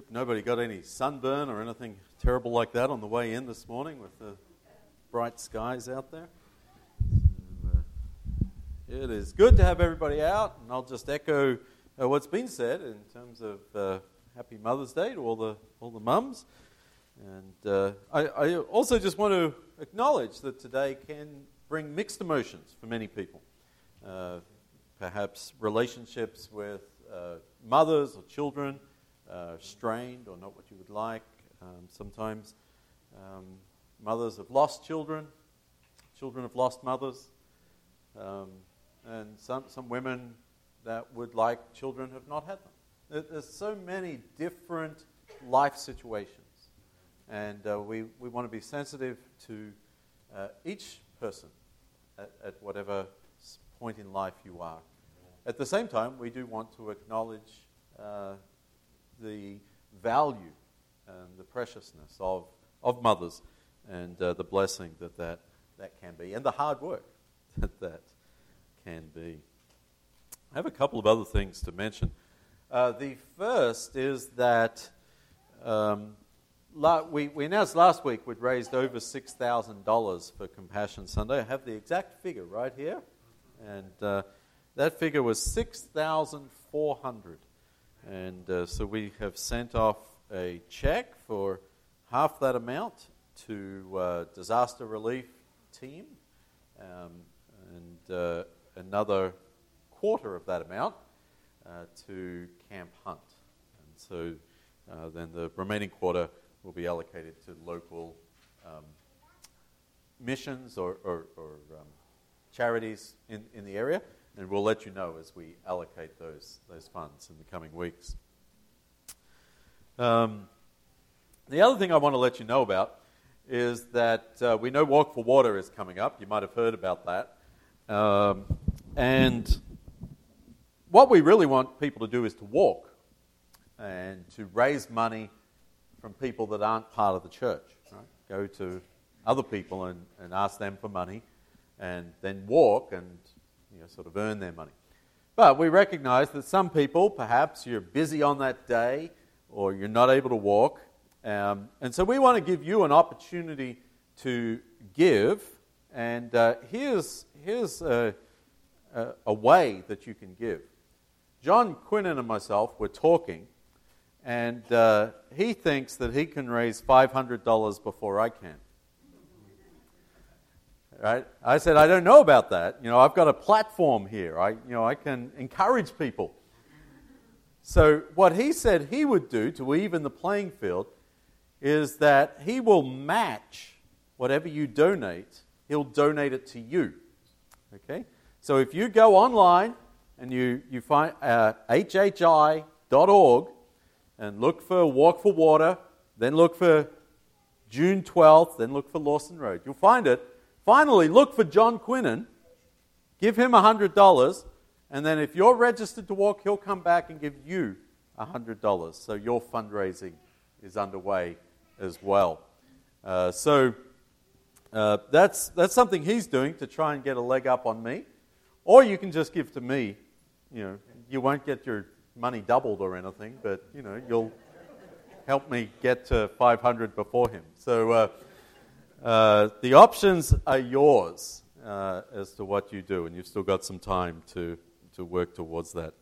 Hope nobody got any sunburn or anything terrible like that on the way in this morning with the bright skies out there. Uh, it is good to have everybody out, and I'll just echo uh, what's been said in terms of uh, Happy Mother's Day to all the all the mums. And uh, I, I also just want to acknowledge that today can bring mixed emotions for many people. Uh, perhaps relationships with uh, mothers or children uh, strained or not what you would like. Um, sometimes um, mothers have lost children, children have lost mothers, um, and some, some women that would like children have not had them. There's so many different life situations, and uh, we, we want to be sensitive to uh, each person at, at whatever point in life you are. At the same time, we do want to acknowledge uh, the value and the preciousness of, of mothers and uh, the blessing that, that that can be and the hard work that that can be. I have a couple of other things to mention. Uh, the first is that um, la- we, we announced last week we'd raised over $6,000 for Compassion Sunday. I have the exact figure right here. And uh, that figure was 6,400 and uh, so we have sent off a check for half that amount to uh, disaster relief team um, and uh, another quarter of that amount uh, to Camp Hunt. And so uh, then the remaining quarter will be allocated to local um, missions or, or, or um, charities in, in the area and we'll let you know as we allocate those, those funds in the coming weeks. Um, the other thing I want to let you know about is that uh, we know Walk for Water is coming up. You might have heard about that. Um, and what we really want people to do is to walk and to raise money from people that aren't part of the church. Right? Go to other people and, and ask them for money, and then walk and you know, sort of earn their money. But we recognize that some people, perhaps you're busy on that day or you're not able to walk. Um, and so we want to give you an opportunity to give. And uh, here's, here's a, a, a, way that you can give. John Quinnen and myself were talking, and uh, he thinks that he can raise $500 before I can. Right? I said, I don't know about that. You know, I've got a platform here. I, you know, I can encourage people. So, what he said he would do to even the playing field is that he will match whatever you donate, he'll donate it to you. Okay? So, if you go online and you, you find uh, hhi.org and look for Walk for Water, then look for June 12th, then look for Lawson Road, you'll find it. Finally, look for John Quinnan, give him $100, and then if you're registered to walk, he'll come back and give you $100. So your fundraising is underway as well. Uh, so uh, that's, that's something he's doing to try and get a leg up on me. Or you can just give to me. You know, you won't get your money doubled or anything, but you know, you'll help me get to 500 before him. So uh, uh, the options are yours uh, as to what you do, and you've still got some time to, to work towards that.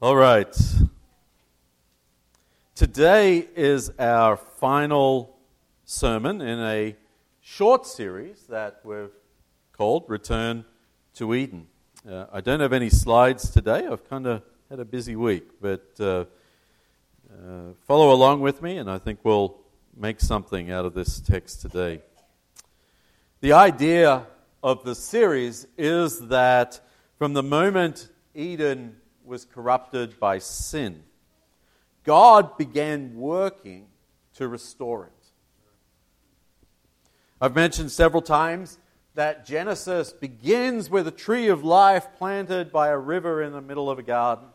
All right. Today is our final sermon in a short series that we've called Return to Eden. Uh, I don't have any slides today. I've kind of had a busy week, but uh, uh, follow along with me, and I think we'll make something out of this text today. The idea of the series is that from the moment Eden was corrupted by sin, God began working to restore it. I've mentioned several times that Genesis begins with a tree of life planted by a river in the middle of a garden.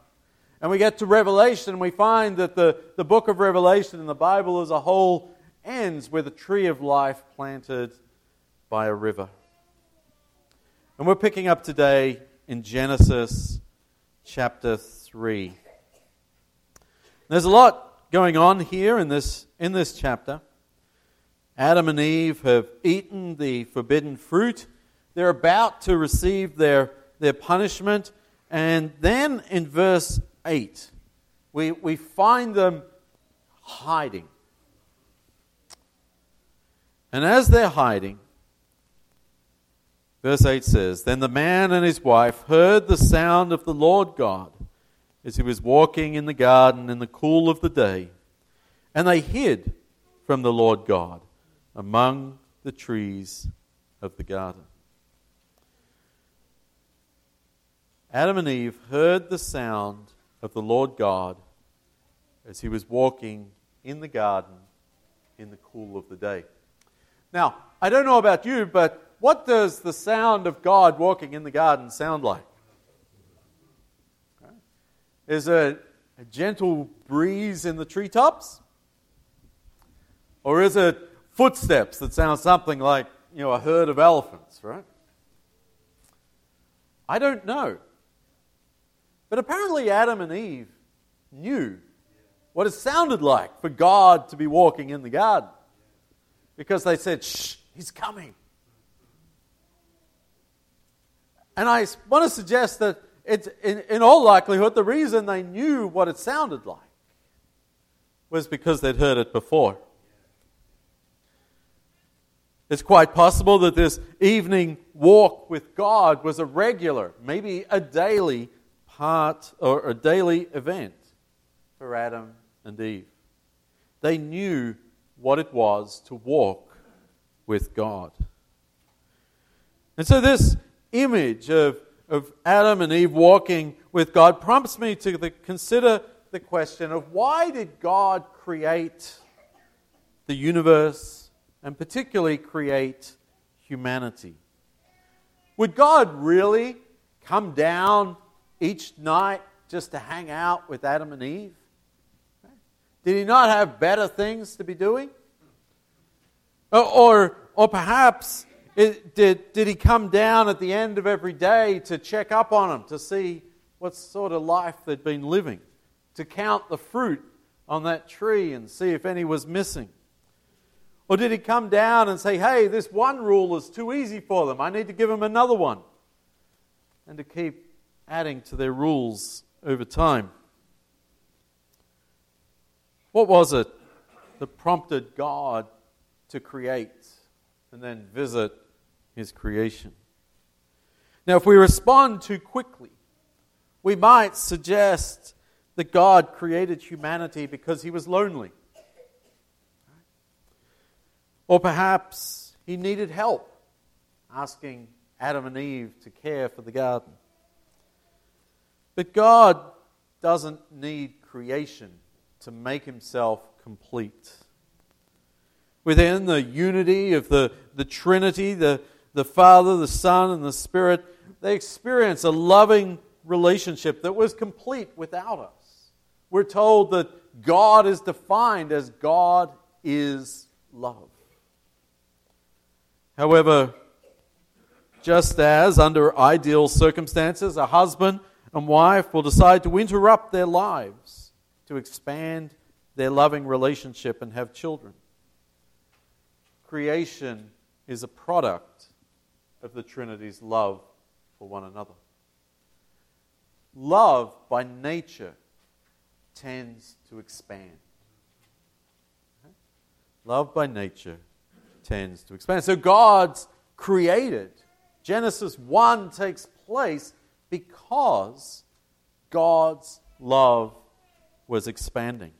And we get to Revelation, and we find that the, the book of Revelation and the Bible as a whole ends with a tree of life planted by a river. And we're picking up today in Genesis chapter 3. There's a lot going on here in this, in this chapter. Adam and Eve have eaten the forbidden fruit. They're about to receive their, their punishment. And then in verse 8, we, we find them hiding. And as they're hiding, verse 8 says Then the man and his wife heard the sound of the Lord God as he was walking in the garden in the cool of the day, and they hid from the Lord God among the trees of the garden. Adam and Eve heard the sound of the Lord God as he was walking in the garden in the cool of the day. Now, I don't know about you, but what does the sound of God walking in the garden sound like? Is it a gentle breeze in the treetops? Or is it footsteps that sound something like, you know, a herd of elephants, right? I don't know. But apparently Adam and Eve knew what it sounded like for God to be walking in the garden because they said, Shh, he's coming. And I want to suggest that it's, in, in all likelihood, the reason they knew what it sounded like was because they'd heard it before. It's quite possible that this evening walk with God was a regular, maybe a daily part or a daily event for Adam and Eve. They knew what it was to walk with God. And so, this image of, of Adam and Eve walking with God prompts me to the, consider the question of why did God create the universe and particularly create humanity? Would God really come down each night just to hang out with Adam and Eve? Did he not have better things to be doing? Or, or, perhaps it, did, did he come down at the end of every day to check up on them, to see what sort of life they'd been living, to count the fruit on that tree and see if any was missing? Or did he come down and say, hey, this one rule is too easy for them, I need to give them another one? And to keep adding to their rules over time. What was it that prompted God to create and then visit his creation? Now, if we respond too quickly, we might suggest that God created humanity because he was lonely. Or perhaps he needed help, asking Adam and Eve to care for the garden. But God doesn't need creation to make himself complete. Within the unity of the, the Trinity, the, the Father, the Son, and the Spirit, they experience a loving relationship that was complete without us. We're told that God is defined as God is love. However, just as under ideal circumstances, a husband and wife will decide to interrupt their lives to expand their loving relationship and have children. Creation is a product of the Trinity's love for one another. Love, by nature, tends to expand. Love, by nature, tends to expand. So God's created. Genesis 1 takes place because God's love was expanding.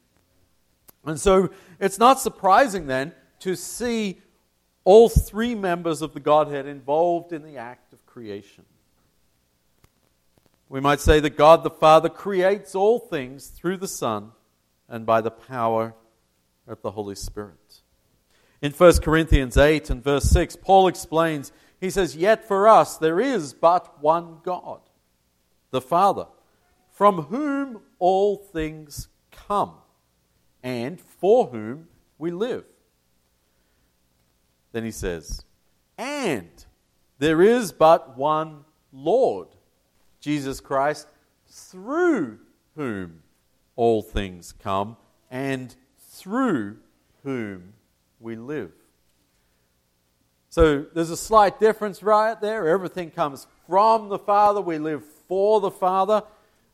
And so it's not surprising then to see all three members of the Godhead involved in the act of creation. We might say that God the Father creates all things through the Son and by the power of the Holy Spirit. In 1 Corinthians 8 and verse 6, Paul explains, he says, Yet for us there is but one God the Father, from whom all things come, and for whom we live. Then he says, And there is but one Lord, Jesus Christ, through whom all things come, and through whom we live. So there's a slight difference right there. Everything comes from the Father, we live for the Father,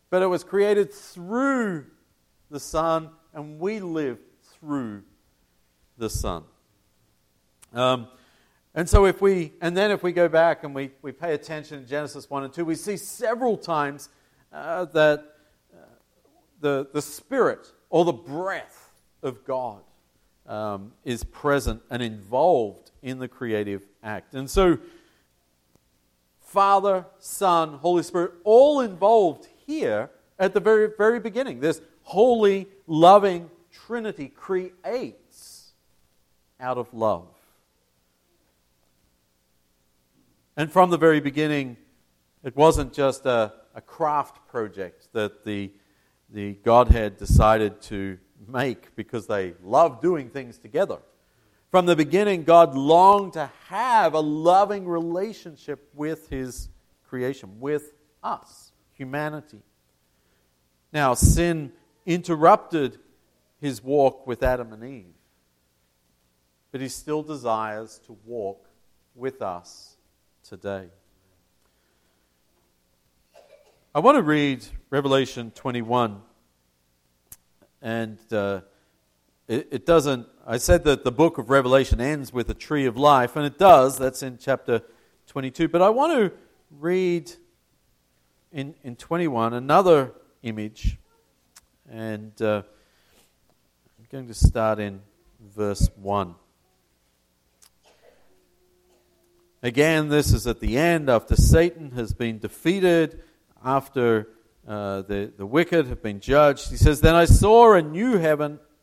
but it was created through the Son, and we live through the Son. Um, and so if we, and then if we go back and we, we pay attention to Genesis 1 and 2, we see several times uh, that uh, the, the Spirit or the breath of God um, is present and involved in the creative act. And so, Father, Son, Holy Spirit, all involved here at the very, very beginning. This holy, loving Trinity creates out of love. And from the very beginning, it wasn't just a, a craft project that the, the Godhead decided to make because they love doing things together. From the beginning, God longed to have a loving relationship with His creation, with us, humanity. Now, sin interrupted His walk with Adam and Eve, but He still desires to walk with us today. I want to read Revelation 21 and uh, it, it doesn't. I said that the book of Revelation ends with a tree of life, and it does. That's in chapter 22. But I want to read in, in 21 another image, and uh, I'm going to start in verse 1. Again, this is at the end after Satan has been defeated, after uh, the, the wicked have been judged. He says, Then I saw a new heaven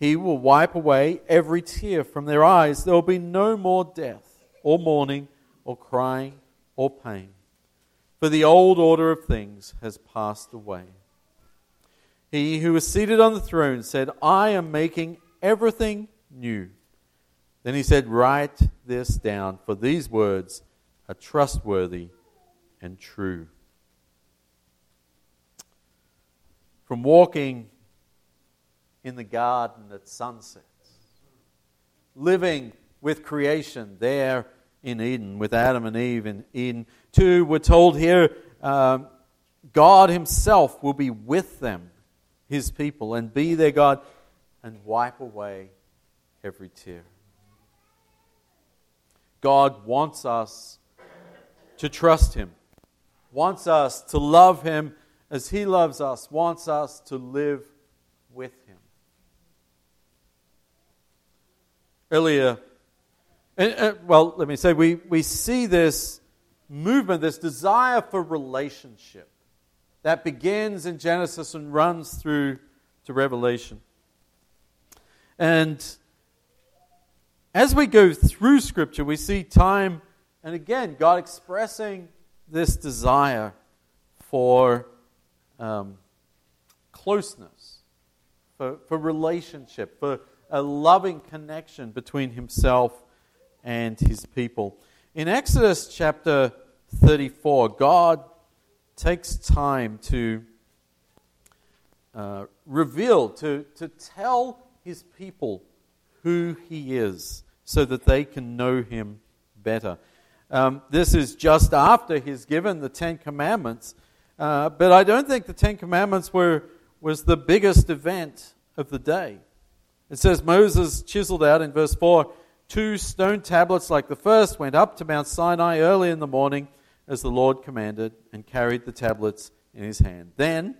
He will wipe away every tear from their eyes. There will be no more death, or mourning, or crying, or pain. For the old order of things has passed away. He who was seated on the throne said, I am making everything new. Then he said, Write this down, for these words are trustworthy and true. from walking in the garden at sunset, living with creation there in Eden, with Adam and Eve in Eden. Two, we're told here, um, God Himself will be with them, His people, and be their God, and wipe away every tear. God wants us to trust Him, wants us to love Him as He loves us, wants us to live with Him. Earlier, and, and, well, let me say, we, we see this movement, this desire for relationship that begins in Genesis and runs through to Revelation. And as we go through Scripture, we see time and again God expressing this desire for um, closeness, for, for relationship, for a loving connection between himself and his people. In Exodus chapter 34, God takes time to uh, reveal, to, to tell his people who he is so that they can know him better. Um, this is just after he's given the Ten Commandments. Uh, but I don't think the Ten Commandments were, was the biggest event of the day. It says Moses chiseled out in verse 4 two stone tablets like the first, went up to Mount Sinai early in the morning as the Lord commanded, and carried the tablets in his hand. Then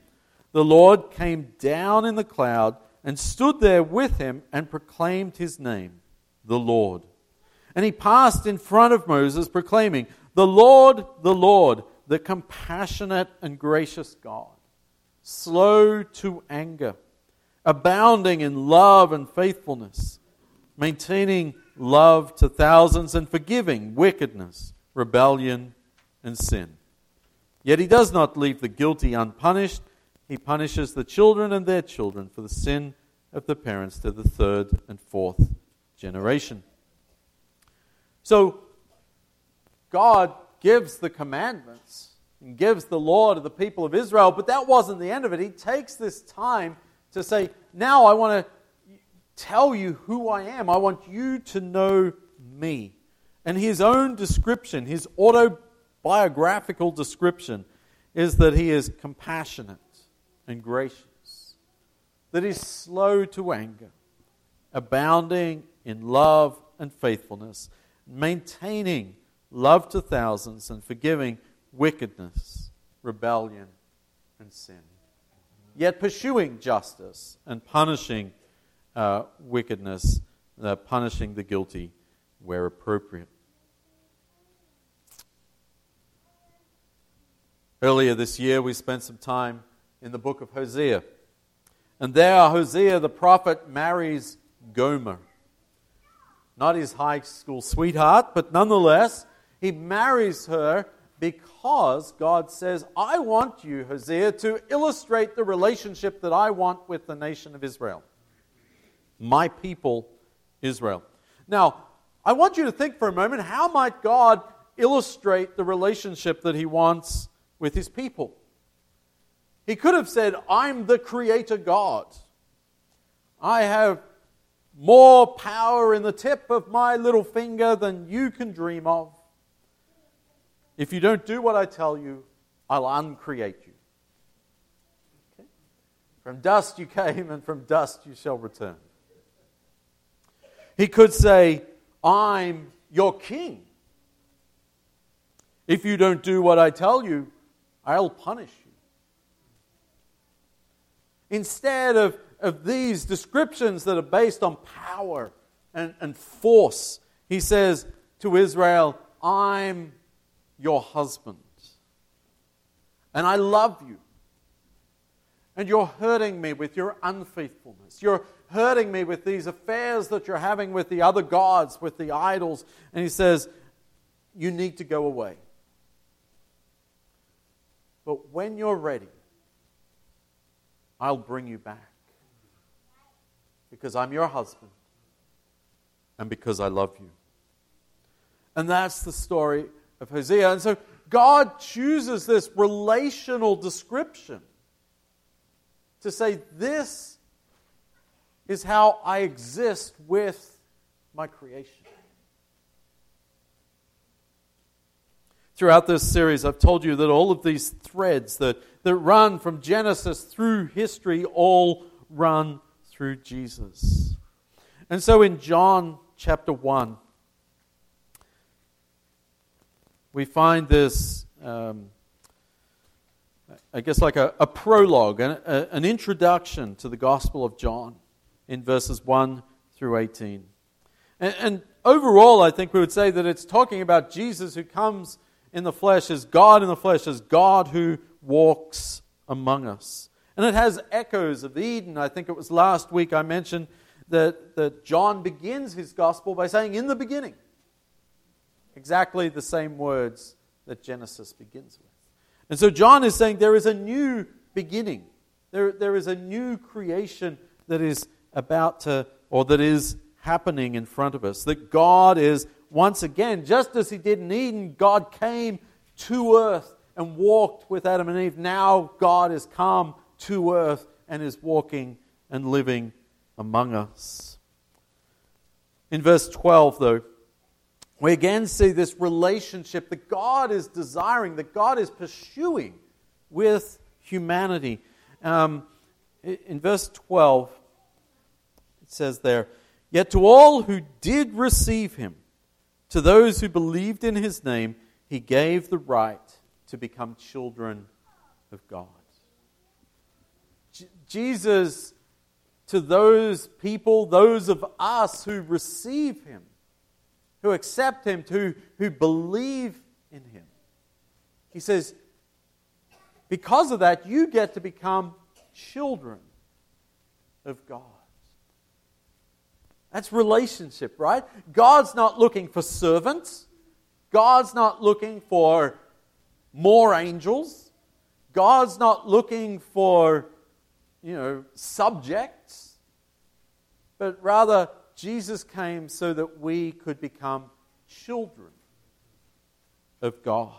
the Lord came down in the cloud and stood there with him and proclaimed his name, the Lord. And he passed in front of Moses, proclaiming, The Lord, the Lord the compassionate and gracious God, slow to anger, abounding in love and faithfulness, maintaining love to thousands, and forgiving wickedness, rebellion, and sin. Yet he does not leave the guilty unpunished. He punishes the children and their children for the sin of the parents to the third and fourth generation. So, God gives the commandments and gives the law to the people of Israel, but that wasn't the end of it. He takes this time to say, Now I want to tell you who I am. I want you to know me. And his own description, his autobiographical description, is that he is compassionate and gracious, that he's slow to anger, abounding in love and faithfulness, maintaining love to thousands, and forgiving wickedness, rebellion, and sin. Yet pursuing justice and punishing uh, wickedness, uh, punishing the guilty where appropriate. Earlier this year, we spent some time in the book of Hosea. And there, Hosea the prophet marries Gomer. Not his high school sweetheart, but nonetheless, he marries her because God says, I want you, Hosea, to illustrate the relationship that I want with the nation of Israel my people Israel. Now, I want you to think for a moment how might God illustrate the relationship that he wants with his people? He could have said, I'm the creator God. I have more power in the tip of my little finger than you can dream of. If you don't do what I tell you, I'll uncreate you. Okay? From dust you came, and from dust you shall return. He could say, I'm your king. If you don't do what I tell you, I'll punish you. Instead of, of these descriptions that are based on power and, and force, he says to Israel, I'm your husband. And I love you. And you're hurting me with your unfaithfulness. You're hurting me with these affairs that you're having with the other gods, with the idols. And he says, You need to go away. But when you're ready, I'll bring you back. Because I'm your husband and because I love you. And that's the story of Hosea. And so God chooses this relational description to say, This is how I exist with my creation. Throughout this series, I've told you that all of these threads that, that run from Genesis through history all run through Jesus. And so in John chapter 1, we find this, um, I guess, like a, a prologue, an, a, an introduction to the Gospel of John in verses 1 through 18. And, and overall, I think we would say that it's talking about Jesus who comes in the flesh as God in the flesh, as God who walks among us. And it has echoes of Eden. I think it was last week I mentioned that, that John begins his gospel by saying, In the beginning. Exactly the same words that Genesis begins with. And so John is saying there is a new beginning, there, there is a new creation that is about to, or that is happening in front of us. That God is, once again, just as He did in Eden, God came to earth and walked with Adam and Eve. Now God has come to earth and is walking and living among us. In verse 12, though, we again see this relationship that God is desiring, that God is pursuing with humanity. Um, in verse 12, it says there, Yet to all who did receive him, to those who believed in his name, he gave the right to become children of God. J- Jesus, to those people, those of us who receive him, who accept him, who, who believe in him, he says, because of that, you get to become children of God. That's relationship, right? God's not looking for servants. God's not looking for more angels. God's not looking for, you know, subjects. But rather, Jesus came so that we could become children of God.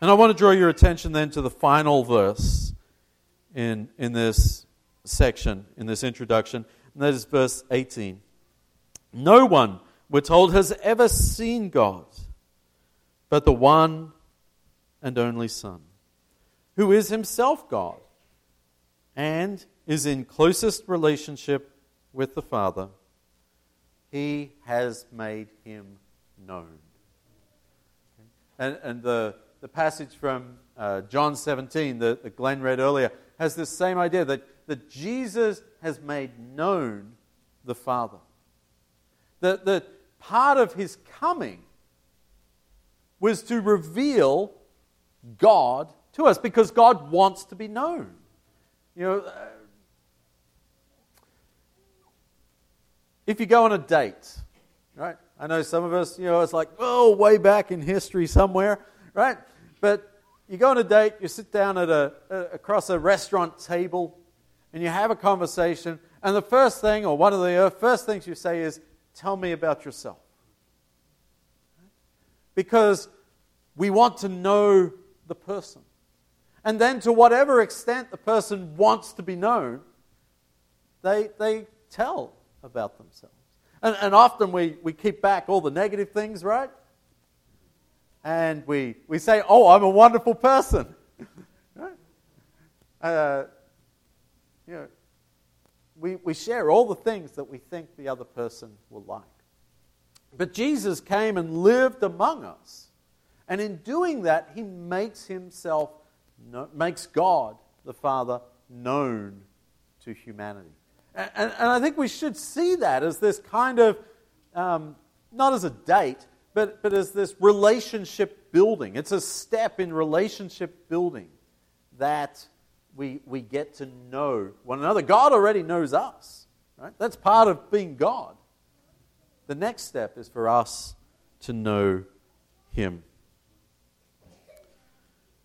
And I want to draw your attention then to the final verse in, in this section, in this introduction, and that is verse 18. No one, we're told, has ever seen God, but the one and only Son, who is himself God and is in closest relationship with the Father. He has made him known. And, and the the passage from uh, John 17 that, that Glenn read earlier has this same idea that, that Jesus has made known the Father. That, that part of his coming was to reveal God to us because God wants to be known. You know, if you go on a date, right? I know some of us, you know, it's like, oh, way back in history somewhere, right? But you go on a date, you sit down at a, across a restaurant table, and you have a conversation, and the first thing, or one of the uh, first things you say is, Tell me about yourself. Because we want to know the person. And then, to whatever extent the person wants to be known, they, they tell about themselves. And, and often we, we keep back all the negative things, right? and we, we say, Oh, I'm a wonderful person. right? uh, you know, we, we share all the things that we think the other person will like. But Jesus came and lived among us. And in doing that, he makes himself, makes God the Father known to humanity. And, and, I think we should see that as this kind of, um, not as a date, but, but as this relationship building. It's a step in relationship building that we, we get to know one another. God already knows us, right? That's part of being God. The next step is for us to know Him.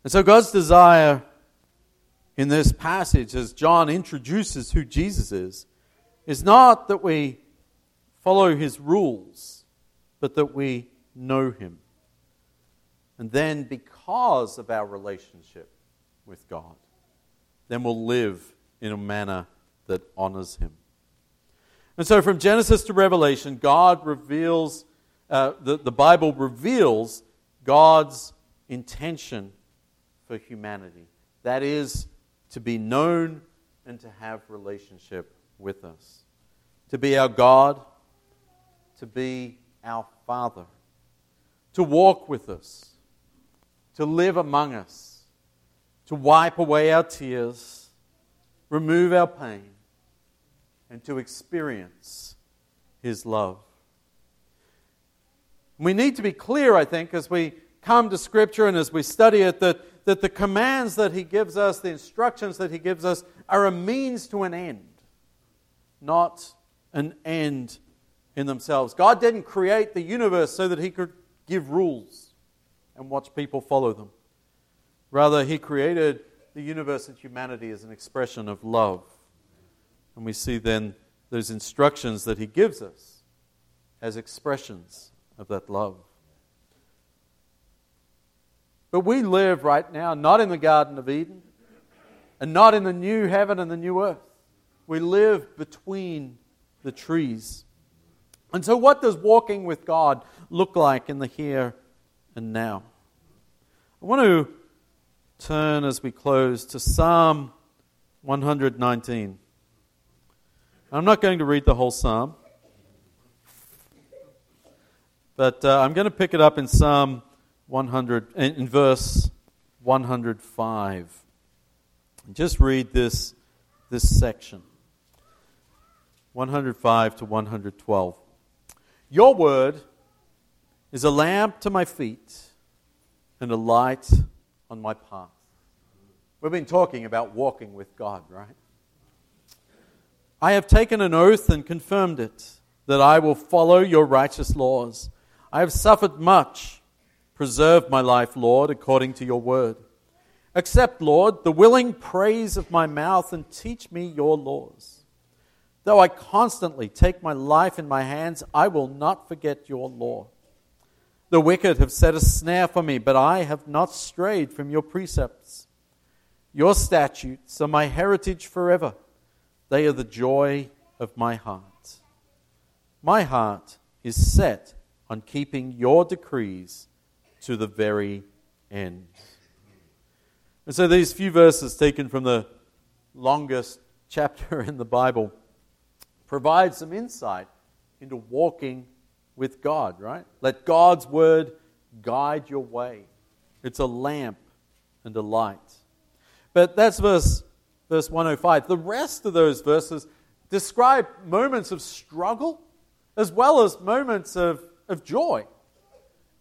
And so, God's desire in this passage, as John introduces who Jesus is, is not that we follow His rules, but that we know Him. And then, because of our relationship with God, then we'll live in a manner that honors Him. And so, from Genesis to Revelation, God reveals, uh, the, the Bible reveals God's intention for humanity. That is, to be known and to have relationship with us. To be our God, to be our Father. To walk with us, to live among us, to wipe away our tears, remove our pain, and to experience His love. We need to be clear, I think, as we come to Scripture and as we study it, that, that the commands that He gives us, the instructions that He gives us, are a means to an end, not an end in themselves. God didn't create the universe so that He could give rules and watch people follow them. Rather, He created the universe and humanity as an expression of love. And we see then those instructions that He gives us as expressions of that love. But we live right now not in the Garden of Eden and not in the new heaven and the new earth. We live between the trees. And so, what does walking with God look like in the here and now? I want to turn as we close to Psalm 119. I'm not going to read the whole psalm, but uh, I'm going to pick it up in Psalm 100, in verse 105. Just read this, this section 105 to 112. Your word is a lamp to my feet and a light on my path. We've been talking about walking with God, right? I have taken an oath and confirmed it that I will follow your righteous laws. I have suffered much. Preserve my life, Lord, according to your word. Accept, Lord, the willing praise of my mouth and teach me your laws. Though I constantly take my life in my hands, I will not forget your law. The wicked have set a snare for me, but I have not strayed from your precepts. Your statutes are my heritage forever. They are the joy of my heart. My heart is set on keeping your decrees to the very end. And so these few verses taken from the longest chapter in the Bible provide some insight into walking with God, right? Let God's word guide your way. It's a lamp and a light. But that's verse, verse 105. The rest of those verses describe moments of struggle as well as moments of, of joy.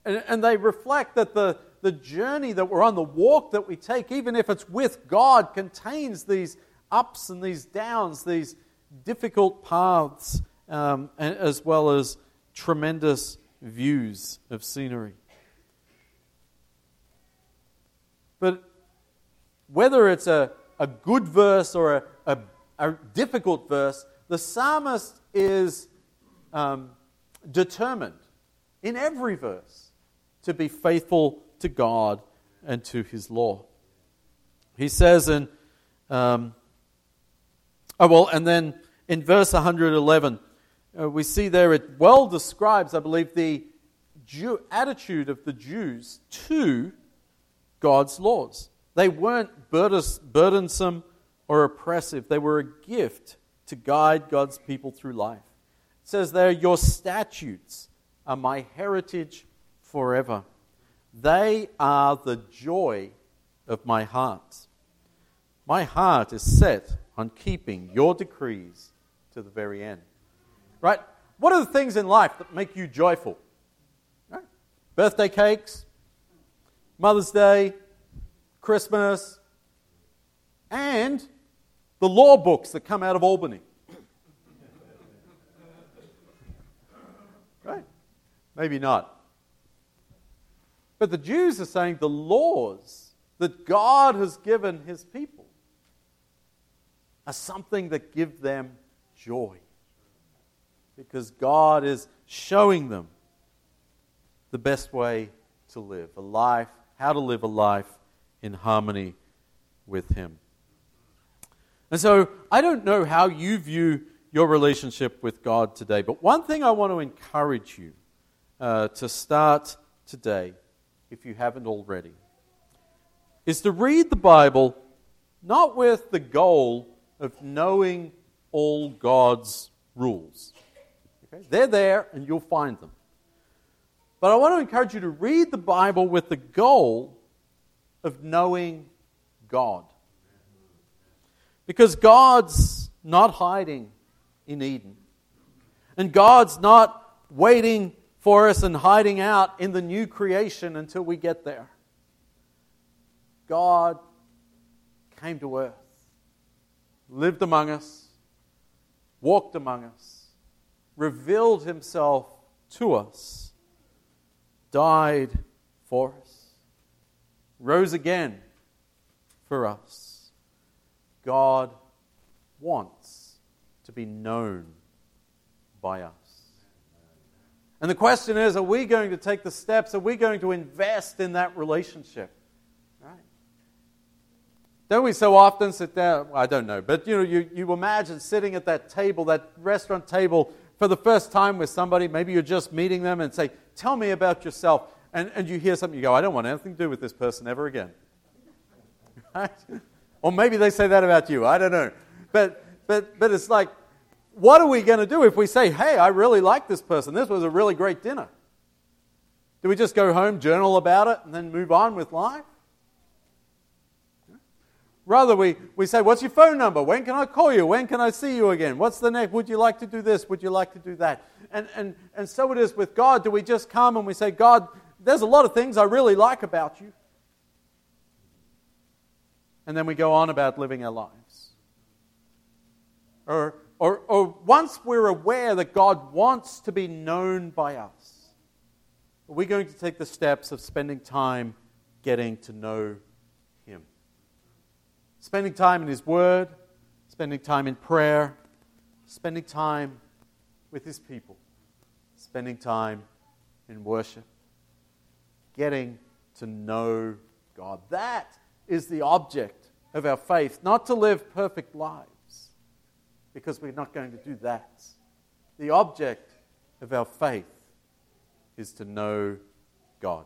And, and they reflect that the, the journey that we're on, the walk that we take, even if it's with God, contains these ups and these downs, these difficult paths, um, as well as tremendous views of scenery. But whether it's a, a good verse or a, a, a difficult verse, the psalmist is um, determined in every verse to be faithful to God and to his law. He says in, um, oh, well, and then in verse 111, uh, we see there it well describes, I believe, the Jew, attitude of the Jews to God's laws. They weren't burdensome or oppressive, they were a gift to guide God's people through life. It says there, Your statutes are my heritage forever. They are the joy of my heart. My heart is set on keeping your decrees to the very end. Right? What are the things in life that make you joyful? Right? Birthday cakes, Mother's Day, Christmas, and the law books that come out of Albany. right? Maybe not. But the Jews are saying the laws that God has given his people are something that give them joy. Because God is showing them the best way to live a life, how to live a life in harmony with Him. And so I don't know how you view your relationship with God today, but one thing I want to encourage you uh, to start today if you haven't already, is to read the Bible not with the goal of knowing all God's rules. Okay? They're there and you'll find them. But I want to encourage you to read the Bible with the goal of knowing God. Because God's not hiding in Eden. And God's not waiting for us and hiding out in the new creation until we get there. God came to earth, lived among us, walked among us, revealed himself to us, died for us, rose again for us. God wants to be known by us. And the question is are we going to take the steps? Are we going to invest in that relationship? Don't we so often sit down? I don't know, but you know, you, you imagine sitting at that table, that restaurant table, for the first time with somebody. Maybe you're just meeting them and say, Tell me about yourself. And, and you hear something, you go, I don't want anything to do with this person ever again. Right? Or maybe they say that about you. I don't know. But, but, but it's like, what are we going to do if we say, hey, I really like this person? This was a really great dinner? Do we just go home, journal about it, and then move on with life? Rather, we, we say, What's your phone number? When can I call you? When can I see you again? What's the next? Would you like to do this? Would you like to do that? And, and, and so it is with God. Do we just come and we say, God, there's a lot of things I really like about you? and then we go on about living our lives. Or, or, or once we're aware that God wants to be known by us, are we going to take the steps of spending time getting to know Him? Spending time in His Word, spending time in prayer, spending time with His people, spending time in worship, getting to know God. That is the object of our faith, not to live perfect lives, because we're not going to do that. The object of our faith is to know God.